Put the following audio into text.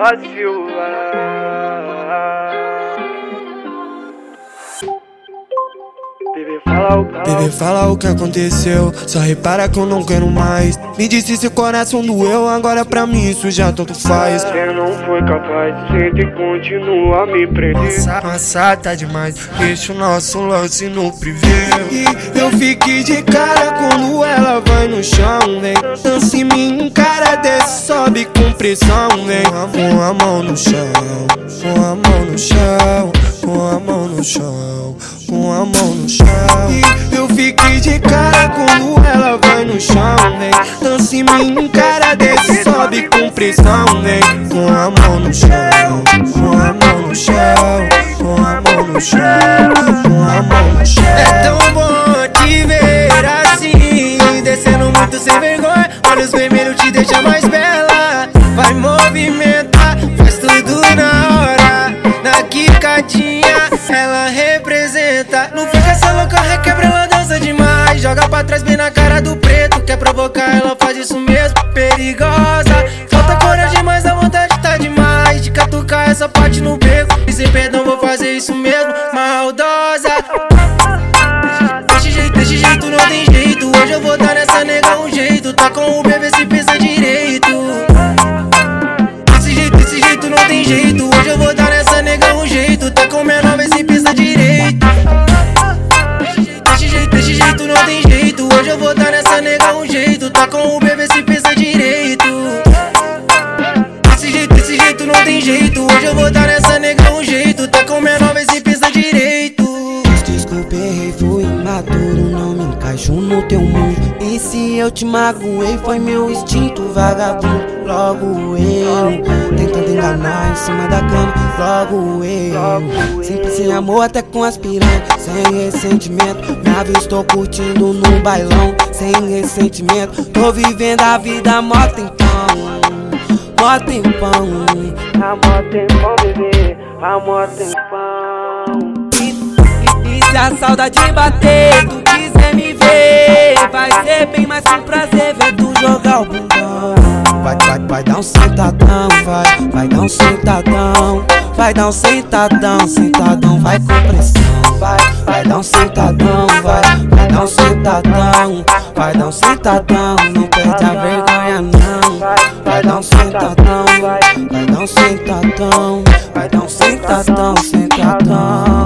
Silva Bebê fala o que aconteceu. Só repara que eu não quero mais. Me disse se o coração doeu, agora pra mim isso já tanto faz. Você não foi capaz, sente e continua a me prender. Nossa, nossa, tá demais. Deixa o nosso lance no privê. E eu fiquei de cara quando ela vai no chão, vem. Dança em mim, um cara desce, sobe com pressão, vem. Com a mão no chão, com a mão no chão, com a mão no chão, com a mão no chão. E eu fiquei de cara quando ela vai no chão, vem. Dança em mim, cara desce, sobe com pressão, vem. Com a mão no chão, com a mão no chão, com a mão no chão, com a mão no chão. É tão bom te ver assim, descendo muito sem vergonha. Olhos vermelhos te deixa mais bela. Vai movimentar, faz tudo na hora. Na quicadinha, ela representa. Não fica essa louca, requebra, ela dança demais. Joga pra trás bem na cara do preto. Quer provocar, ela faz isso mesmo. Perigosa, falta coragem, mas a vontade tá demais. De catucar essa parte no beco. E sem perdão, vou fazer isso mesmo. Maldosa. Desse jeito, desse jeito não tem jeito. Hoje eu vou dar nessa nega um jeito. Tá com o Tá com o bebê se pensa direito. Desse jeito, desse jeito não tem jeito. Hoje eu vou dar nessa nega um jeito. Tá com menor, vê se pensa direito. Desculpe, errei, fui imaturo, não me encaixo no teu mundo. E se eu te magoei, foi meu instinto vagabundo. Logo eu, tentando enganar em cima da cama. Logo eu, sempre sem amor, até com as piranhas. Sem ressentimento, me vida estou curtindo no bailão. Sem ressentimento, tô vivendo a vida mó tempão. Mó tempão. Amor tempão, bebê, amor tempão. E, e- e se a saudade bater, tu quiser me ver, vai ser bem mais um prazer ver tu jogar o. Vai, vai, vai dar um sentadão, vai, vai dar um sentadão, vai dar um sentadão, sentadão, vai com pressão, vai, vai dar um sentadão, vai, vai dar um sentadão, vai dar um sentadão, não perde a vergonha não, vai dar um sentadão, vai dar um sentadão, vai dar um sentadão, sentadão.